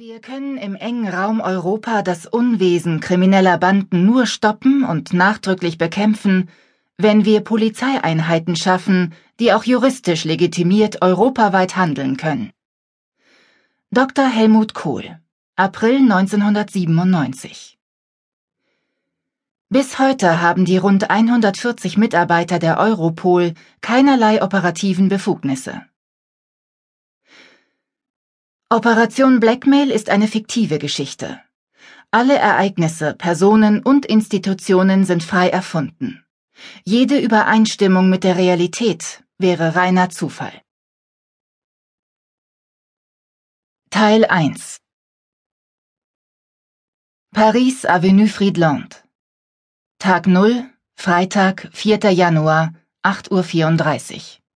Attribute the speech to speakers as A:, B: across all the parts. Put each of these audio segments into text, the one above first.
A: Wir können im engen Raum Europa das Unwesen krimineller Banden nur stoppen und nachdrücklich bekämpfen, wenn wir Polizeieinheiten schaffen, die auch juristisch legitimiert europaweit handeln können. Dr. Helmut Kohl, April 1997 Bis heute haben die rund 140 Mitarbeiter der Europol keinerlei operativen Befugnisse. Operation Blackmail ist eine fiktive Geschichte. Alle Ereignisse, Personen und Institutionen sind frei erfunden. Jede Übereinstimmung mit der Realität wäre reiner Zufall. Teil 1 Paris Avenue Friedland Tag 0, Freitag, 4. Januar, 8.34 Uhr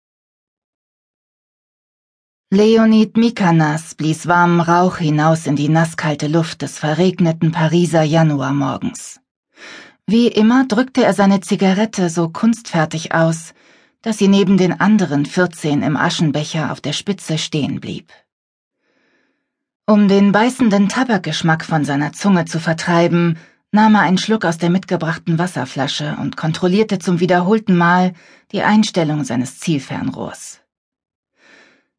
A: Leonid Mikanas blies warmen Rauch hinaus in die nasskalte Luft des verregneten Pariser Januarmorgens. Wie immer drückte er seine Zigarette so kunstfertig aus, dass sie neben den anderen vierzehn im Aschenbecher auf der Spitze stehen blieb. Um den beißenden Tabakgeschmack von seiner Zunge zu vertreiben, nahm er einen Schluck aus der mitgebrachten Wasserflasche und kontrollierte zum wiederholten Mal die Einstellung seines Zielfernrohrs.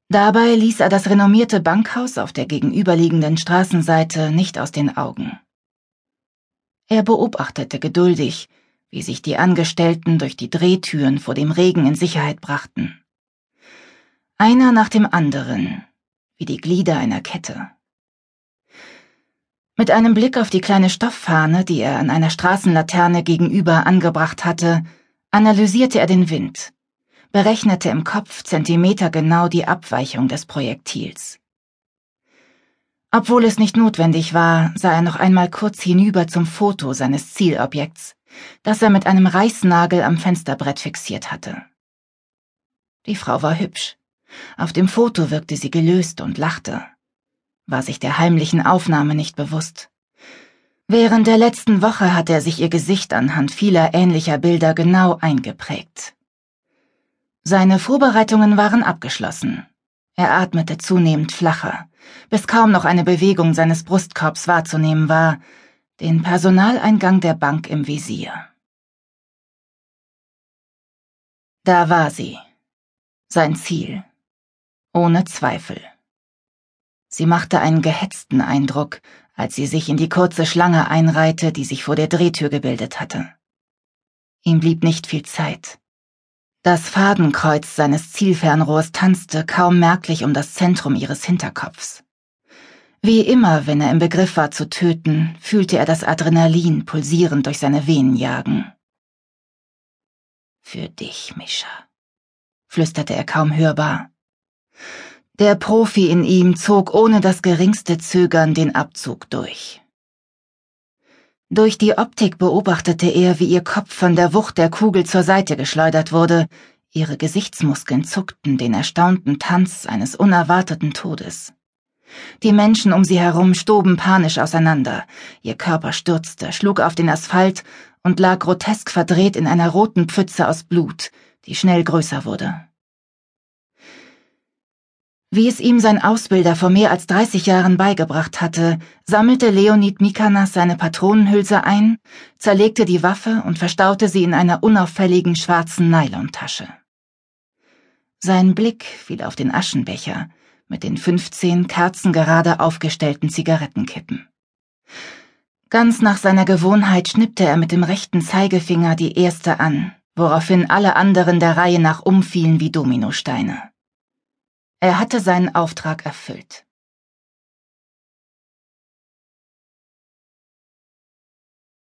A: Dabei ließ er das renommierte Bankhaus auf der gegenüberliegenden Straßenseite nicht aus den Augen. Er beobachtete geduldig, wie sich die Angestellten durch die Drehtüren vor dem Regen in Sicherheit brachten. Einer nach dem anderen, wie die Glieder einer Kette. Mit einem Blick auf die kleine Stofffahne, die er an einer Straßenlaterne gegenüber angebracht hatte, analysierte er den Wind berechnete im Kopf zentimetergenau die Abweichung des Projektils. Obwohl es nicht notwendig war, sah er noch einmal kurz hinüber zum Foto seines Zielobjekts, das er mit einem Reißnagel am Fensterbrett fixiert hatte. Die Frau war hübsch. Auf dem Foto wirkte sie gelöst und lachte, war sich der heimlichen Aufnahme nicht bewusst. Während der letzten Woche hatte er sich ihr Gesicht anhand vieler ähnlicher Bilder genau eingeprägt. Seine Vorbereitungen waren abgeschlossen. Er atmete zunehmend flacher, bis kaum noch eine Bewegung seines Brustkorbs wahrzunehmen war, den Personaleingang der Bank im Visier. Da war sie. Sein Ziel. Ohne Zweifel. Sie machte einen gehetzten Eindruck, als sie sich in die kurze Schlange einreihte, die sich vor der Drehtür gebildet hatte. Ihm blieb nicht viel Zeit. Das Fadenkreuz seines Zielfernrohrs tanzte kaum merklich um das Zentrum ihres Hinterkopfs. Wie immer, wenn er im Begriff war zu töten, fühlte er das Adrenalin pulsierend durch seine Venen jagen. Für dich, Mischa, flüsterte er kaum hörbar. Der Profi in ihm zog ohne das geringste Zögern den Abzug durch. Durch die Optik beobachtete er, wie ihr Kopf von der Wucht der Kugel zur Seite geschleudert wurde, ihre Gesichtsmuskeln zuckten den erstaunten Tanz eines unerwarteten Todes. Die Menschen um sie herum stoben panisch auseinander, ihr Körper stürzte, schlug auf den Asphalt und lag grotesk verdreht in einer roten Pfütze aus Blut, die schnell größer wurde. Wie es ihm sein Ausbilder vor mehr als 30 Jahren beigebracht hatte, sammelte Leonid Mikanas seine Patronenhülse ein, zerlegte die Waffe und verstaute sie in einer unauffälligen schwarzen Nylontasche. Sein Blick fiel auf den Aschenbecher mit den 15 kerzengerade aufgestellten Zigarettenkippen. Ganz nach seiner Gewohnheit schnippte er mit dem rechten Zeigefinger die erste an, woraufhin alle anderen der Reihe nach umfielen wie Dominosteine. Er hatte seinen Auftrag erfüllt.